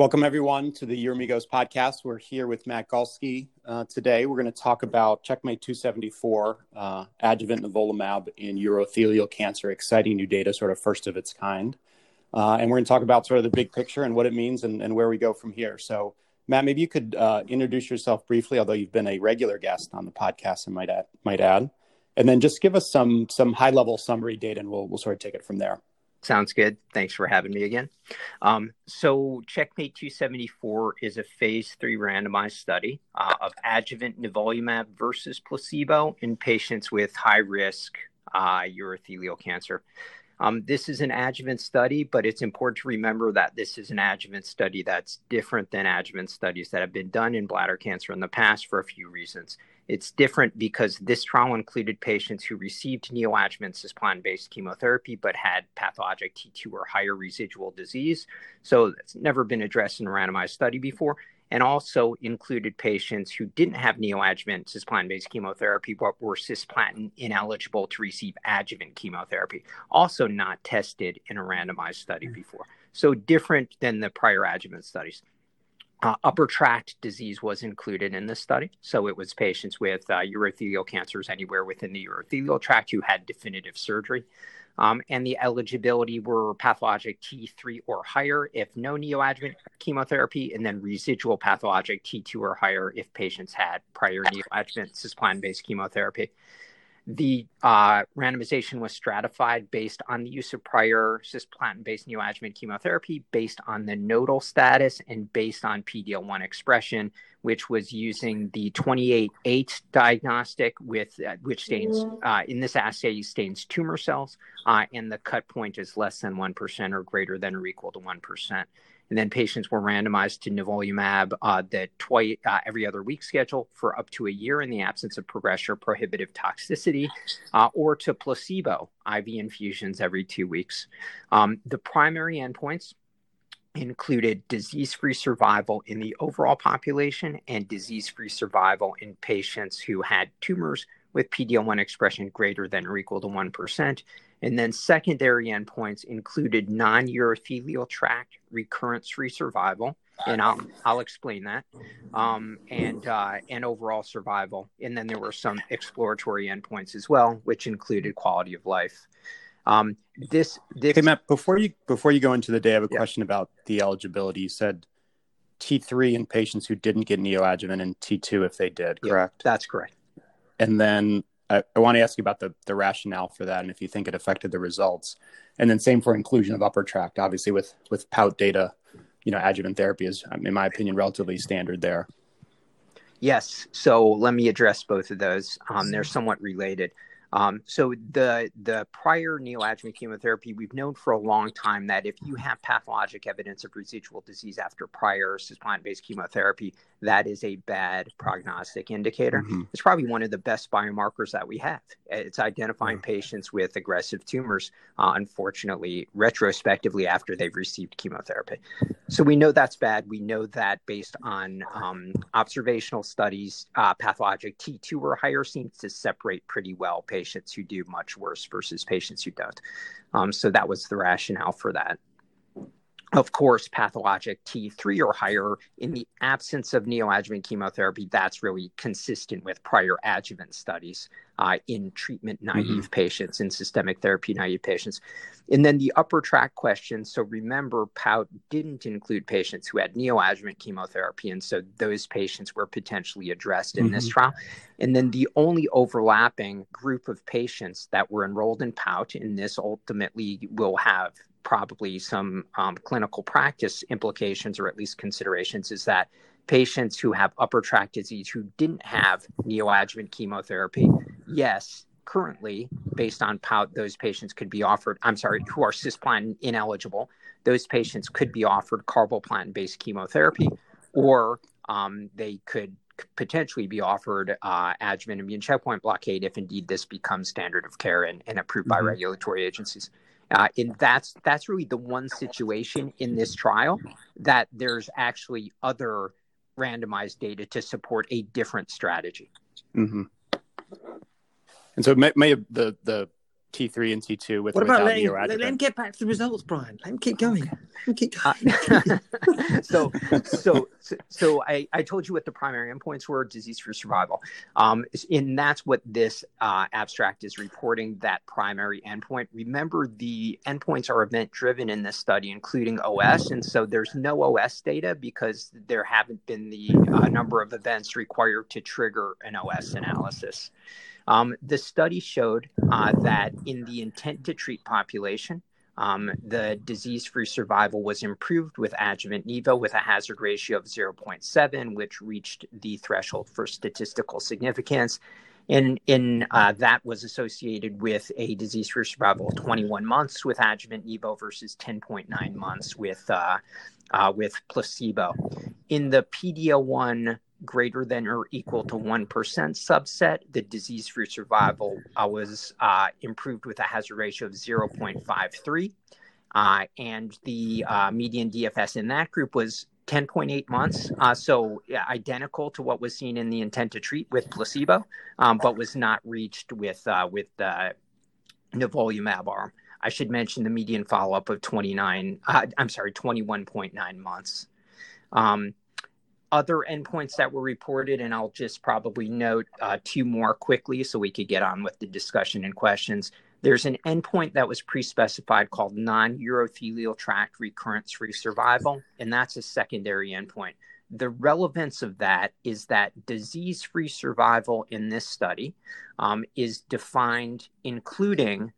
Welcome, everyone, to the Uromigos podcast. We're here with Matt Galsky uh, today. We're going to talk about Checkmate 274, uh, adjuvant nivolumab in urothelial cancer, exciting new data, sort of first of its kind. Uh, and we're going to talk about sort of the big picture and what it means and, and where we go from here. So, Matt, maybe you could uh, introduce yourself briefly, although you've been a regular guest on the podcast, I might add, might add. and then just give us some some high level summary data, and we'll we'll sort of take it from there. Sounds good. Thanks for having me again. Um, so, Checkmate 274 is a phase three randomized study uh, of adjuvant nivolumab versus placebo in patients with high risk uh, urothelial cancer. Um, this is an adjuvant study, but it's important to remember that this is an adjuvant study that's different than adjuvant studies that have been done in bladder cancer in the past for a few reasons. It's different because this trial included patients who received neoadjuvant cisplatin based chemotherapy but had pathologic T2 or higher residual disease. So it's never been addressed in a randomized study before and also included patients who didn't have neoadjuvant cisplatin based chemotherapy but were cisplatin ineligible to receive adjuvant chemotherapy, also not tested in a randomized study mm. before. So, different than the prior adjuvant studies. Uh, upper tract disease was included in this study. So it was patients with uh, urothelial cancers anywhere within the urothelial tract who had definitive surgery. Um, and the eligibility were pathologic T3 or higher if no neoadjuvant chemotherapy, and then residual pathologic T2 or higher if patients had prior neoadjuvant cisplatin based chemotherapy. The uh, randomization was stratified based on the use of prior cisplatin based neoadjuvant chemotherapy, based on the nodal status, and based on PD-L1 expression, which was using the 28-8 diagnostic, with uh, which stains uh, in this assay stains tumor cells, uh, and the cut point is less than one percent or greater than or equal to one percent. And then patients were randomized to nivolumab, uh, the twice uh, every other week schedule for up to a year in the absence of progression or prohibitive toxicity, uh, or to placebo IV infusions every two weeks. Um, the primary endpoints included disease free survival in the overall population and disease free survival in patients who had tumors with PD-L1 expression greater than or equal to 1%. And then secondary endpoints included non-urothelial tract recurrence-free survival, and I'll I'll explain that, um, and uh, and overall survival. And then there were some exploratory endpoints as well, which included quality of life. Um, this, this hey Matt, before you before you go into the day, I have a yeah. question about the eligibility. You said T3 in patients who didn't get neoadjuvant and T2 if they did, correct? Yeah, that's correct. And then I, I want to ask you about the, the rationale for that and if you think it affected the results. And then same for inclusion of upper tract. Obviously, with with POUT data, you know, adjuvant therapy is, in my opinion, relatively standard there. Yes. So let me address both of those. Um, they're somewhat related. Um, so the the prior neoadjuvant chemotherapy, we've known for a long time that if you have pathologic evidence of residual disease after prior cisplatin-based chemotherapy, that is a bad prognostic indicator. Mm-hmm. It's probably one of the best biomarkers that we have. It's identifying patients with aggressive tumors, uh, unfortunately, retrospectively after they've received chemotherapy. So we know that's bad. We know that based on um, observational studies, uh, pathologic T2 or higher seems to separate pretty well patients who do much worse versus patients who don't. Um, so that was the rationale for that of course, pathologic T3 or higher in the absence of neoadjuvant chemotherapy, that's really consistent with prior adjuvant studies uh, in treatment naive mm-hmm. patients, in systemic therapy naive patients. And then the upper tract question. So remember, POUT didn't include patients who had neoadjuvant chemotherapy. And so those patients were potentially addressed in mm-hmm. this trial. And then the only overlapping group of patients that were enrolled in POUT, and this ultimately will have probably some um, clinical practice implications or at least considerations is that patients who have upper tract disease who didn't have neoadjuvant chemotherapy, yes, currently, based on POUT, those patients could be offered, I'm sorry, who are cisplatin ineligible, those patients could be offered carboplatin based chemotherapy, or um, they could potentially be offered uh, adjuvant immune checkpoint blockade if indeed this becomes standard of care and, and approved mm-hmm. by regulatory agencies. Uh, and that's that's really the one situation in this trial that there's actually other randomized data to support a different strategy. Mm-hmm. And so, may, may the the T3 and T2 with what about letting, let him get back to the results, Brian? Let him keep going. Let him keep Uh, going. so, so, so, so I, I told you what the primary endpoints were: disease-free survival. Um, and that's what this uh, abstract is reporting. That primary endpoint. Remember, the endpoints are event-driven in this study, including OS, and so there's no OS data because there haven't been the uh, number of events required to trigger an OS analysis. Um, the study showed uh, that in the intent to treat population, um, the disease free survival was improved with adjuvant Nivo with a hazard ratio of 0.7, which reached the threshold for statistical significance. And in uh, that was associated with a disease free survival of 21 months with adjuvant Nivo versus 10.9 months with uh, uh, with placebo. In the PD-L1 greater than or equal to 1% subset, the disease free survival uh, was uh, improved with a hazard ratio of 0.53. Uh, and the uh, median DFS in that group was 10.8 months, uh, so identical to what was seen in the intent to treat with placebo, um, but was not reached with uh, with the nivolumab arm. I should mention the median follow up of 29. I'm sorry, 21.9 months. Um, other endpoints that were reported, and I'll just probably note uh, two more quickly so we could get on with the discussion and questions. There's an endpoint that was pre specified called non urothelial tract recurrence free survival, and that's a secondary endpoint. The relevance of that is that disease free survival in this study um, is defined including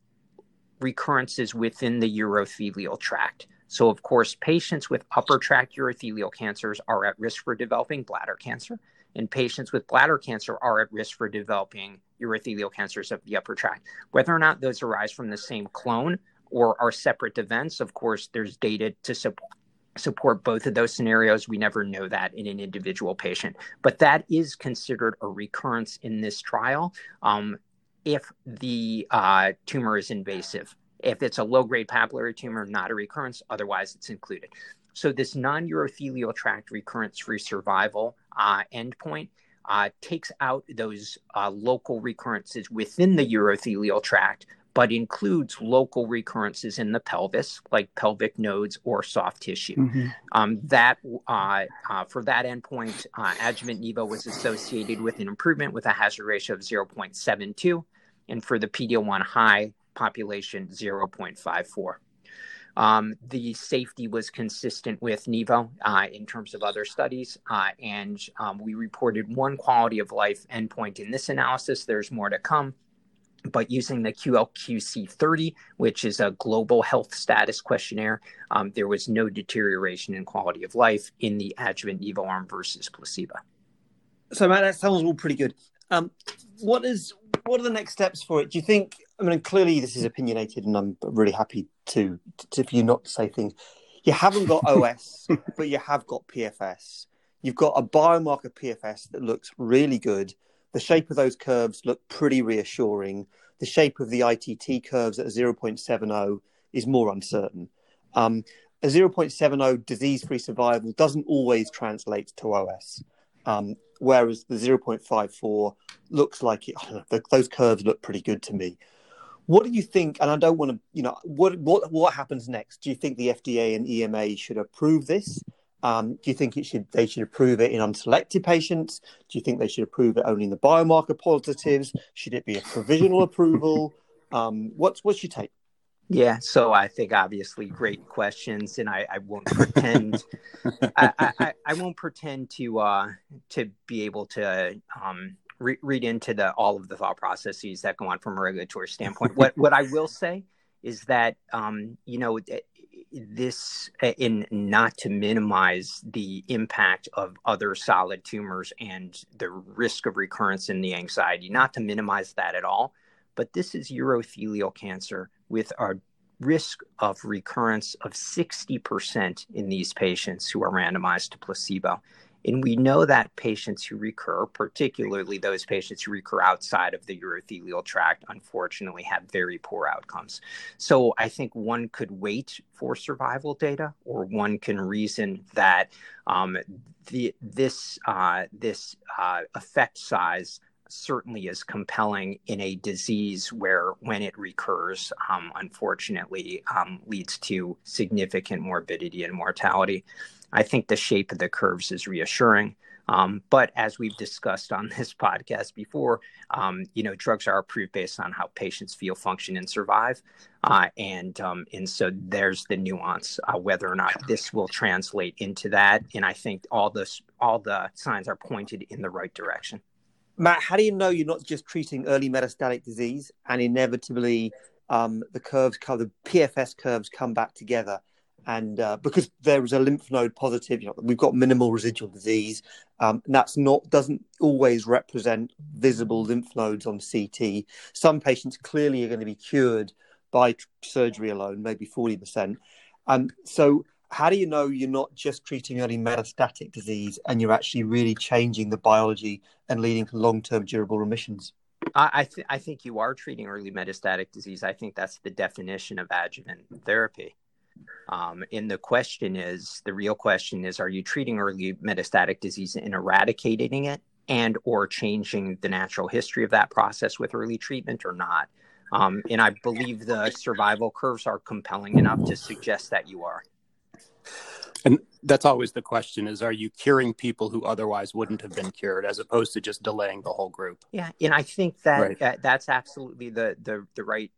recurrences within the urothelial tract. So, of course, patients with upper tract urothelial cancers are at risk for developing bladder cancer, and patients with bladder cancer are at risk for developing urothelial cancers of the upper tract. Whether or not those arise from the same clone or are separate events, of course, there's data to support support both of those scenarios. We never know that in an individual patient, but that is considered a recurrence in this trial um, if the uh, tumor is invasive. If it's a low grade papillary tumor, not a recurrence, otherwise it's included. So, this non urothelial tract recurrence free survival uh, endpoint uh, takes out those uh, local recurrences within the urothelial tract, but includes local recurrences in the pelvis, like pelvic nodes or soft tissue. Mm-hmm. Um, that uh, uh, for that endpoint, uh, adjuvant Nivo was associated with an improvement with a hazard ratio of 0.72, and for the PD-L1 high population 0.54. Um, the safety was consistent with Nivo uh, in terms of other studies, uh, and um, we reported one quality of life endpoint in this analysis. There's more to come. But using the QLQC 30, which is a global health status questionnaire, um, there was no deterioration in quality of life in the adjuvant Nivo arm versus placebo. So, Matt, that sounds all pretty good. Um, what is what are the next steps for it? Do you think? I mean, clearly this is opinionated, and I'm really happy to, to for you not to say things. You haven't got OS, but you have got PFS. You've got a biomarker PFS that looks really good. The shape of those curves look pretty reassuring. The shape of the ITT curves at 0.70 is more uncertain. Um, a 0.70 disease-free survival doesn't always translate to OS. Um, whereas the 0.54 looks like it, know, those curves look pretty good to me. What do you think? And I don't want to, you know, what what what happens next? Do you think the FDA and EMA should approve this? Um, do you think it should they should approve it in unselected patients? Do you think they should approve it only in the biomarker positives? Should it be a provisional approval? Um, what's what's your take? Yeah, so I think obviously great questions, and I, I won't pretend I, I, I, won't pretend to uh, to be able to um, re- read into the all of the thought processes that go on from a regulatory standpoint. what what I will say is that um, you know this in not to minimize the impact of other solid tumors and the risk of recurrence and the anxiety, not to minimize that at all. But this is urothelial cancer with a risk of recurrence of 60% in these patients who are randomized to placebo. And we know that patients who recur, particularly those patients who recur outside of the urothelial tract, unfortunately have very poor outcomes. So I think one could wait for survival data, or one can reason that um, the, this, uh, this uh, effect size certainly is compelling in a disease where, when it recurs, um, unfortunately um, leads to significant morbidity and mortality. I think the shape of the curves is reassuring. Um, but as we've discussed on this podcast before, um, you know, drugs are approved based on how patients feel, function, and survive, uh, and um, and so there's the nuance uh, whether or not this will translate into that. And I think all this, all the signs are pointed in the right direction. Matt, how do you know you're not just treating early metastatic disease and inevitably um, the curves, the PFS curves come back together? and uh, because there is a lymph node positive, you know, we've got minimal residual disease. Um, and that's not doesn't always represent visible lymph nodes on CT. Some patients clearly are going to be cured by surgery alone, maybe forty percent. Um, so, how do you know you're not just treating only metastatic disease and you're actually really changing the biology and leading to long-term durable remissions? I, th- I think you are treating early metastatic disease. I think that's the definition of adjuvant therapy. Um, and the question is the real question is are you treating early metastatic disease and eradicating it and or changing the natural history of that process with early treatment or not um, and i believe the survival curves are compelling enough to suggest that you are and that's always the question is are you curing people who otherwise wouldn't have been cured as opposed to just delaying the whole group yeah and i think that right. uh, that's absolutely the, the the right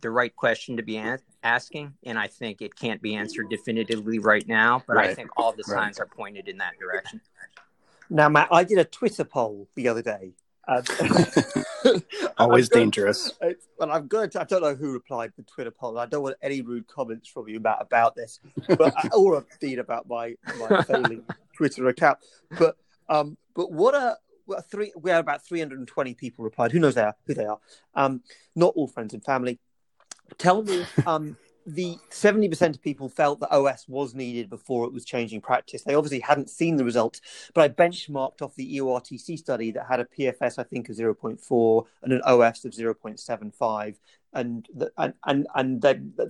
the right question to be a- asking and i think it can't be answered definitively right now but right. i think all the signs right. are pointed in that direction now matt i did a twitter poll the other day Always dangerous. Well, I'm going to. I don't know who replied to the Twitter poll. I don't want any rude comments from you about about this, but or indeed about my my failing Twitter account. But um, but what a three? We had about 320 people replied. Who knows they are, who they are? Um, not all friends and family. Tell me, um, the 70% of people felt that OS was needed before it was changing practice. They obviously hadn't seen the results, but I benchmarked off the EORTC study that had a PFS, I think, of 0.4 and an OS of 0.75 and and and and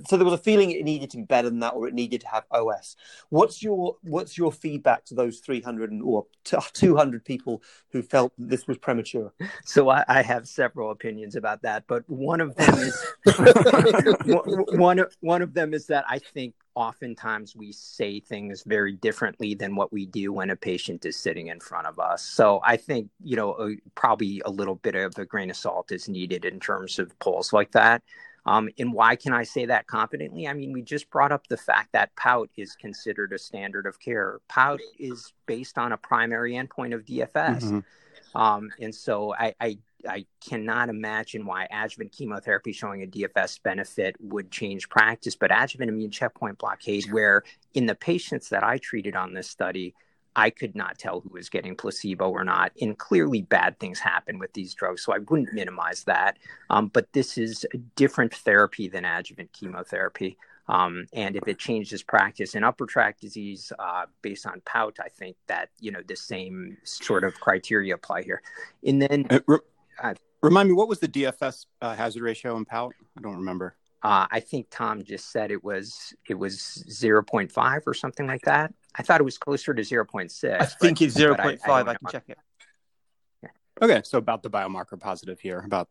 so there was a feeling it needed to be better than that, or it needed to have OS. What's your what's your feedback to those three hundred or two hundred people who felt this was premature? So I, I, have several opinions about that, but one of them is one one of them is that I think oftentimes we say things very differently than what we do when a patient is sitting in front of us. So I think, you know, uh, probably a little bit of a grain of salt is needed in terms of polls like that. Um, and why can I say that confidently? I mean, we just brought up the fact that POUT is considered a standard of care. POUT is based on a primary endpoint of DFS. Mm-hmm. Um, and so I, I I cannot imagine why adjuvant chemotherapy showing a DFS benefit would change practice. But adjuvant immune checkpoint blockade, where in the patients that I treated on this study, I could not tell who was getting placebo or not. And clearly, bad things happen with these drugs. So I wouldn't minimize that. Um, but this is a different therapy than adjuvant chemotherapy. Um, and if it changes practice in upper tract disease uh, based on POUT, I think that you know the same sort of criteria apply here. And then uh, I, Remind me, what was the DFS uh, hazard ratio in POUT? I don't remember. Uh, I think Tom just said it was it was zero point five or something like that. I thought it was closer to zero point six. I think it's zero point five. I, I, I, can check it. Yeah. Okay, so about the biomarker positive here, about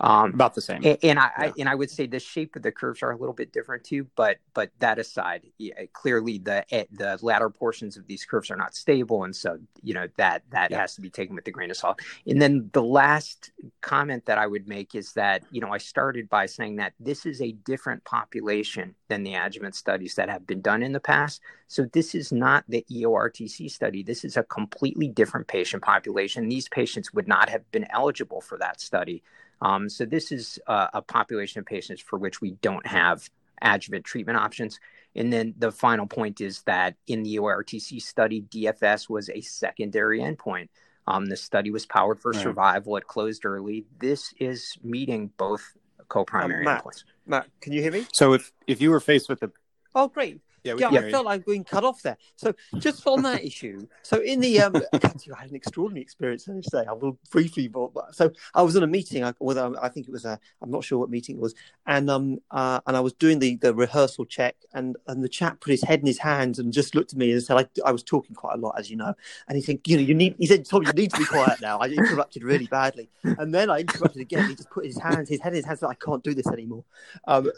um, About the same. And, and I, yeah. I, and I would say the shape of the curves are a little bit different too. But but that aside, yeah, clearly the eh, the latter portions of these curves are not stable, and so you know that that yeah. has to be taken with a grain of salt. And then the last comment that I would make is that you know I started by saying that this is a different population than the adjuvant studies that have been done in the past. So this is not the EORTC study. This is a completely different patient population. These patients would not have been eligible for that study. Um, so this is uh, a population of patients for which we don't have adjuvant treatment options. And then the final point is that in the ORTC study, DFS was a secondary endpoint. Um, the study was powered for right. survival. It closed early. This is meeting both co-primary um, Matt, endpoints. Matt, can you hear me? So if if you were faced with a oh great, Yeah, yeah I felt like being cut off there. So just on that issue, so in the um, I had an extraordinary experience. I say I will briefly, but, so I was in a meeting. I, whether I think it was a, I'm not sure what meeting it was, and um, uh, and I was doing the the rehearsal check, and and the chap put his head in his hands and just looked at me and said, I, I was talking quite a lot, as you know, and he said, you know, you need, he said, Tom, you need to be quiet now. I interrupted really badly, and then I interrupted again. He just put his hands, his head in his hands, like, I can't do this anymore. Um,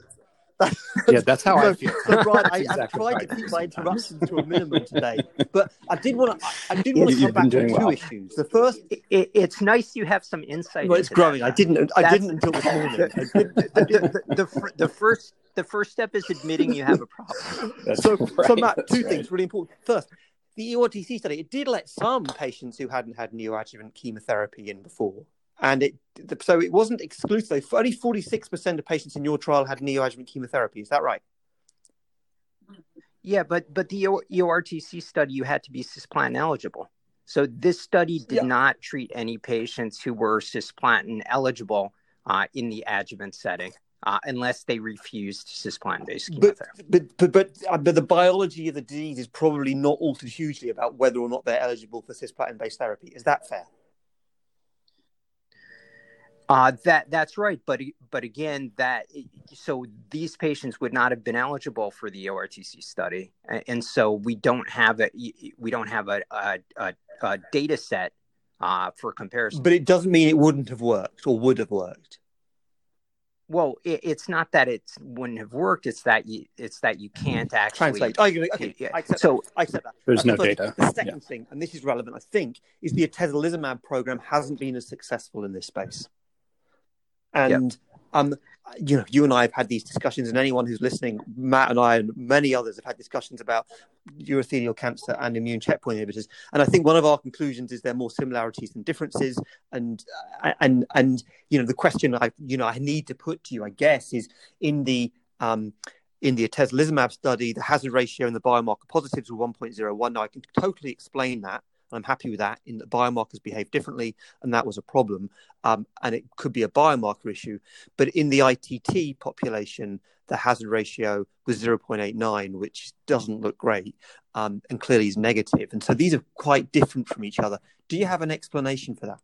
yeah, that's how I feel. So, Brian, I, exactly have tried right. to keep my interruptions to a minimum today, but I did want to. I did want to come back to two well. issues. The first, it, it's nice you have some insight. Well, it's growing. That. I didn't. I didn't until this morning. the, the, the, the, first, the first step is admitting you have a problem. so, right. so Matt, two things really important. First, the EORTC study it did let some patients who hadn't had neoadjuvant chemotherapy in before and it so it wasn't exclusive. Only forty six percent of patients in your trial had neoadjuvant chemotherapy. Is that right? Yeah, but but the EORTC study you had to be cisplatin eligible. So this study did yeah. not treat any patients who were cisplatin eligible uh, in the adjuvant setting. Uh, unless they refused cisplatin-based chemotherapy. But but but but, uh, but, the biology of the disease is probably not altered hugely about whether or not they're eligible for cisplatin-based therapy. Is that fair? Uh, that that's right, but but again, that so these patients would not have been eligible for the ORTC study, and so we don't have a we don't have a, a, a, a data set uh, for comparison. But it doesn't mean it wouldn't have worked or would have worked. Well, it, it's not that it wouldn't have worked; it's that you it's that you can't actually translate. Oh, okay, I accept so that. I accept that. There's no data. The second yeah. thing, and this is relevant, I think, is the atezolizumab program hasn't been as successful in this space. And yep. um, you know, you and I have had these discussions, and anyone who's listening, Matt and I and many others have had discussions about urothelial cancer and immune checkpoint inhibitors. And I think one of our conclusions is there are more similarities than differences. And uh, and and you know, the question I you know I need to put to you, I guess, is in the um, in the atezolizumab study, the hazard ratio and the biomarker positives were 1.01. Now I can totally explain that. I'm happy with that. In that biomarkers behave differently, and that was a problem. Um, and it could be a biomarker issue. But in the ITT population, the hazard ratio was 0.89, which doesn't look great um, and clearly is negative. And so these are quite different from each other. Do you have an explanation for that?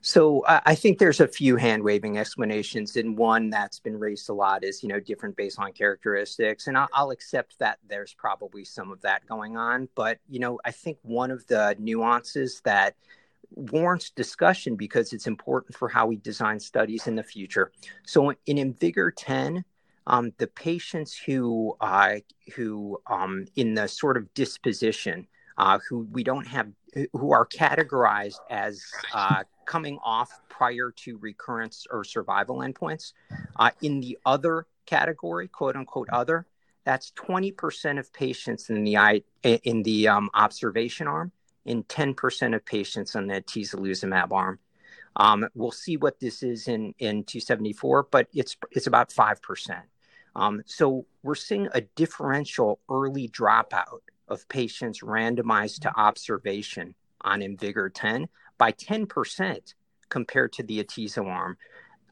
So I think there's a few hand waving explanations, and one that's been raised a lot is you know different baseline characteristics, and I'll, I'll, accept that there's probably some of that going on. But you know I think one of the nuances that warrants discussion because it's important for how we design studies in the future. So in IMvigor 10, um, the patients who uh, who um, in the sort of disposition uh, who we don't have who are categorized as uh, coming off prior to recurrence or survival endpoints. Uh, in the other category, quote unquote other, that's 20% of patients in the in the um, observation arm, and 10% of patients on the atezolizumab arm. Um, we'll see what this is in in 274, but it's it's about five percent. Um, so we're seeing a differential early dropout of patients randomized to observation on IMvigor 10 by 10% compared to the atezo arm.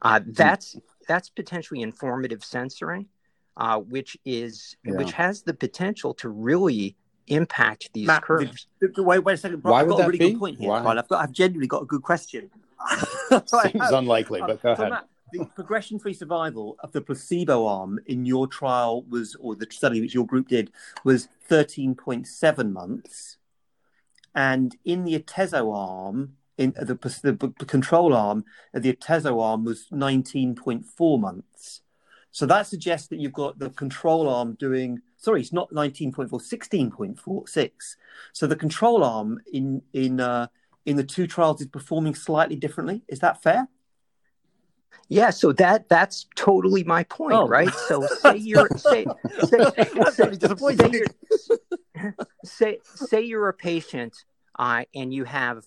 Uh, that's that's potentially informative censoring, uh, which is yeah. which has the potential to really impact these Matt, curves. The, the, wait, wait a second. Why I've would got a really be? good point here. Why? I've got, I've genuinely got a good question. Seems unlikely, but go ahead. Matt, the progression-free survival of the placebo arm in your trial was, or the study which your group did, was 13.7 months, and in the atezo arm, in the, the, the control arm, the atezo arm was 19.4 months. So that suggests that you've got the control arm doing, sorry, it's not 19.4, 16.46. So the control arm in in uh, in the two trials is performing slightly differently. Is that fair? Yeah, so that that's totally my point, oh. right? So say you're say say, say, say, you're, say, say you're a patient uh, and you have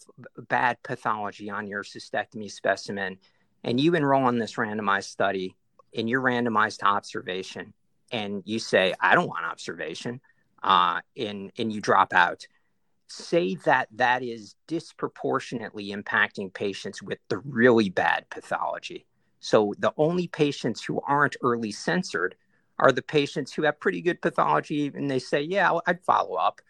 bad pathology on your cystectomy specimen, and you enroll in this randomized study, and you're randomized to observation, and you say, "I don't want observation," uh, and and you drop out say that that is disproportionately impacting patients with the really bad pathology. So the only patients who aren't early censored are the patients who have pretty good pathology and they say, yeah, I'd follow up.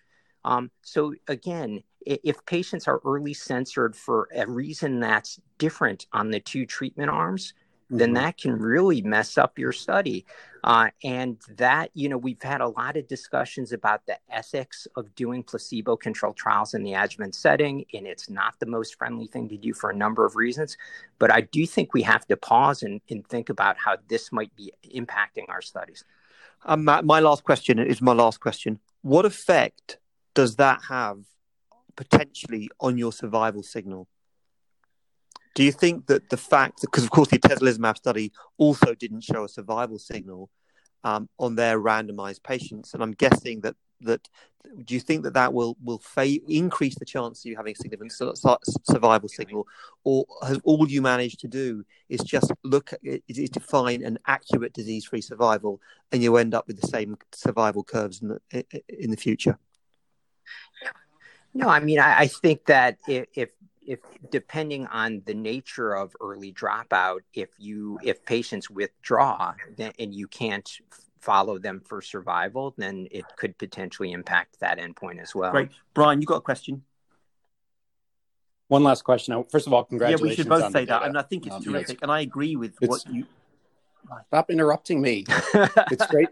Um, so again, if patients are early censored for a reason that's different on the two treatment arms, mm-hmm. then that can really mess up your study. Uh, and that, you know, we've had a lot of discussions about the ethics of doing placebo controlled trials in the adjuvant setting, and it's not the most friendly thing to do for a number of reasons. But I do think we have to pause and, and think about how this might be impacting our studies. Um, my, my last question is my last question. What effect does that have potentially on your survival signal? Do you think that the fact, that because of course the atezolizumab study also didn't show a survival signal um, on their randomized patients, and I'm guessing that that do you think that that will will fa- increase the chance of you having a significant survival signal, or has all you managed to do is just look at is to find an accurate disease-free survival, and you end up with the same survival curves in the in the future? No, I mean I, I think that if, if if depending on the nature of early dropout, if you if patients withdraw then, and you can't follow them for survival, then it could potentially impact that endpoint as well. Right, Brian, you got a question? One last question. First of all, congratulations. Yeah, we should both say that, and I think it's um, terrific, and I agree with what you. Stop interrupting me. it's great.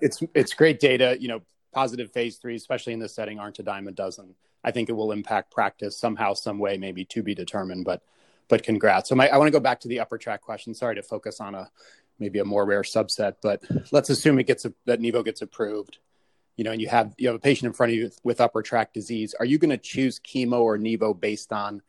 It's it's great data. You know, positive phase three, especially in this setting, aren't a dime a dozen. I think it will impact practice somehow, some way, maybe to be determined. But but congrats. So my, I want to go back to the upper tract question. Sorry to focus on a maybe a more rare subset, but let's assume it gets a, that Nivo gets approved. You know, and you have you have a patient in front of you with, upper tract disease. Are you going to choose chemo or Nivo based on,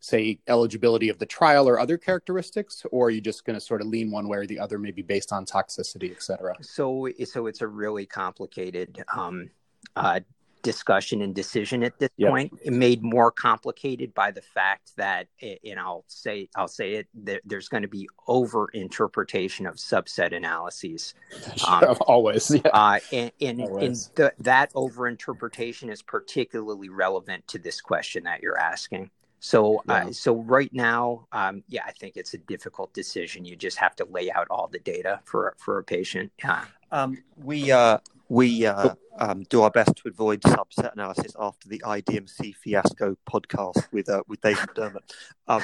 say, eligibility of the trial or other characteristics, or are you just going to sort of lean one way or the other, maybe based on toxicity, et cetera? So, so it's a really complicated um, uh, discussion and decision at this yep. point made more complicated by the fact that and I'll say I'll say it that there's going to be over interpretation of subset analyses um, always yeah. uh, and, and, always. and the, that over interpretation is particularly relevant to this question that you're asking so, uh, yeah. uh, so right now, um, yeah, I think it's a difficult decision. You just have to lay out all the data for for a patient. Yeah. Um, we uh, we uh, um, do our best to avoid subset analysis after the IDMC fiasco podcast with uh, with David Dermott. Um,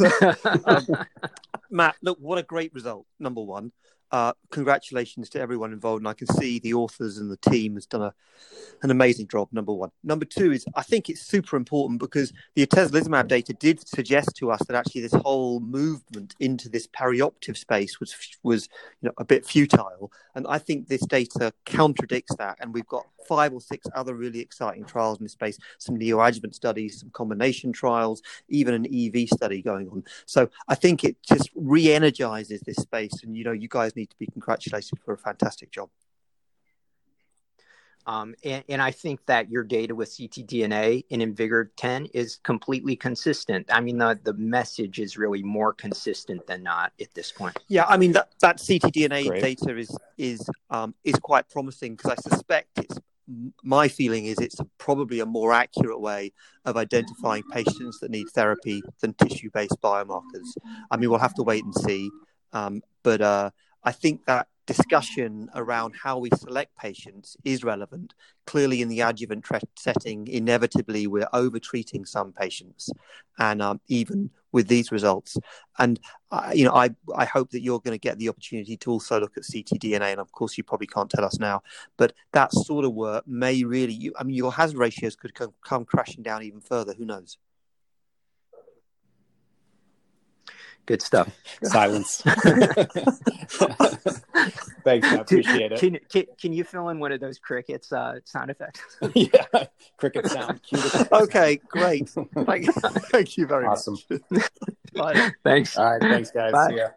um, Matt, look, what a great result! Number one, uh, congratulations to everyone involved. And I can see the authors and the team has done a, an amazing job. Number one. Number two is I think it's super important because the atezolizumab data did suggest to us that actually this whole movement into this perioperative space was was you know a bit futile. And I think this data contradicts that. And we've got five or six other really exciting trials in this space, some neoadjuvant studies, some combination trials, even an EV study going on. So I think it just re-energizes this space. And you know, you guys need to be congratulated for a fantastic job. Um, and, and, I think that your data with ctDNA in IMvigor 10 is completely consistent. I mean, the, the message is really more consistent than not at this point. Yeah, I mean that that ctDNA Great. data is is um, is quite promising because I suspect it's my feeling is it's probably a more accurate way of identifying patients that need therapy than tissue-based biomarkers. I mean, we'll have to wait and see, um, but uh, I think that discussion around how we select patients is relevant. Clearly, in the adjuvant tre- setting, inevitably we're over treating some patients, and um, even with these results, and uh, you know, I I hope that you're going to get the opportunity to also look at ctDNA, and of course, you probably can't tell us now, but that sort of work may really, you, I mean, your hazard ratios could come, come crashing down even further. Who knows? Good stuff. Silence. Thanks, I appreciate it. Can, can, can, you fill in one of those crickets uh, sound effects? yeah, cricket sound. okay, great. Thank, you very awesome. much. Bye. Thanks. All right, thanks, guys. Bye. See ya.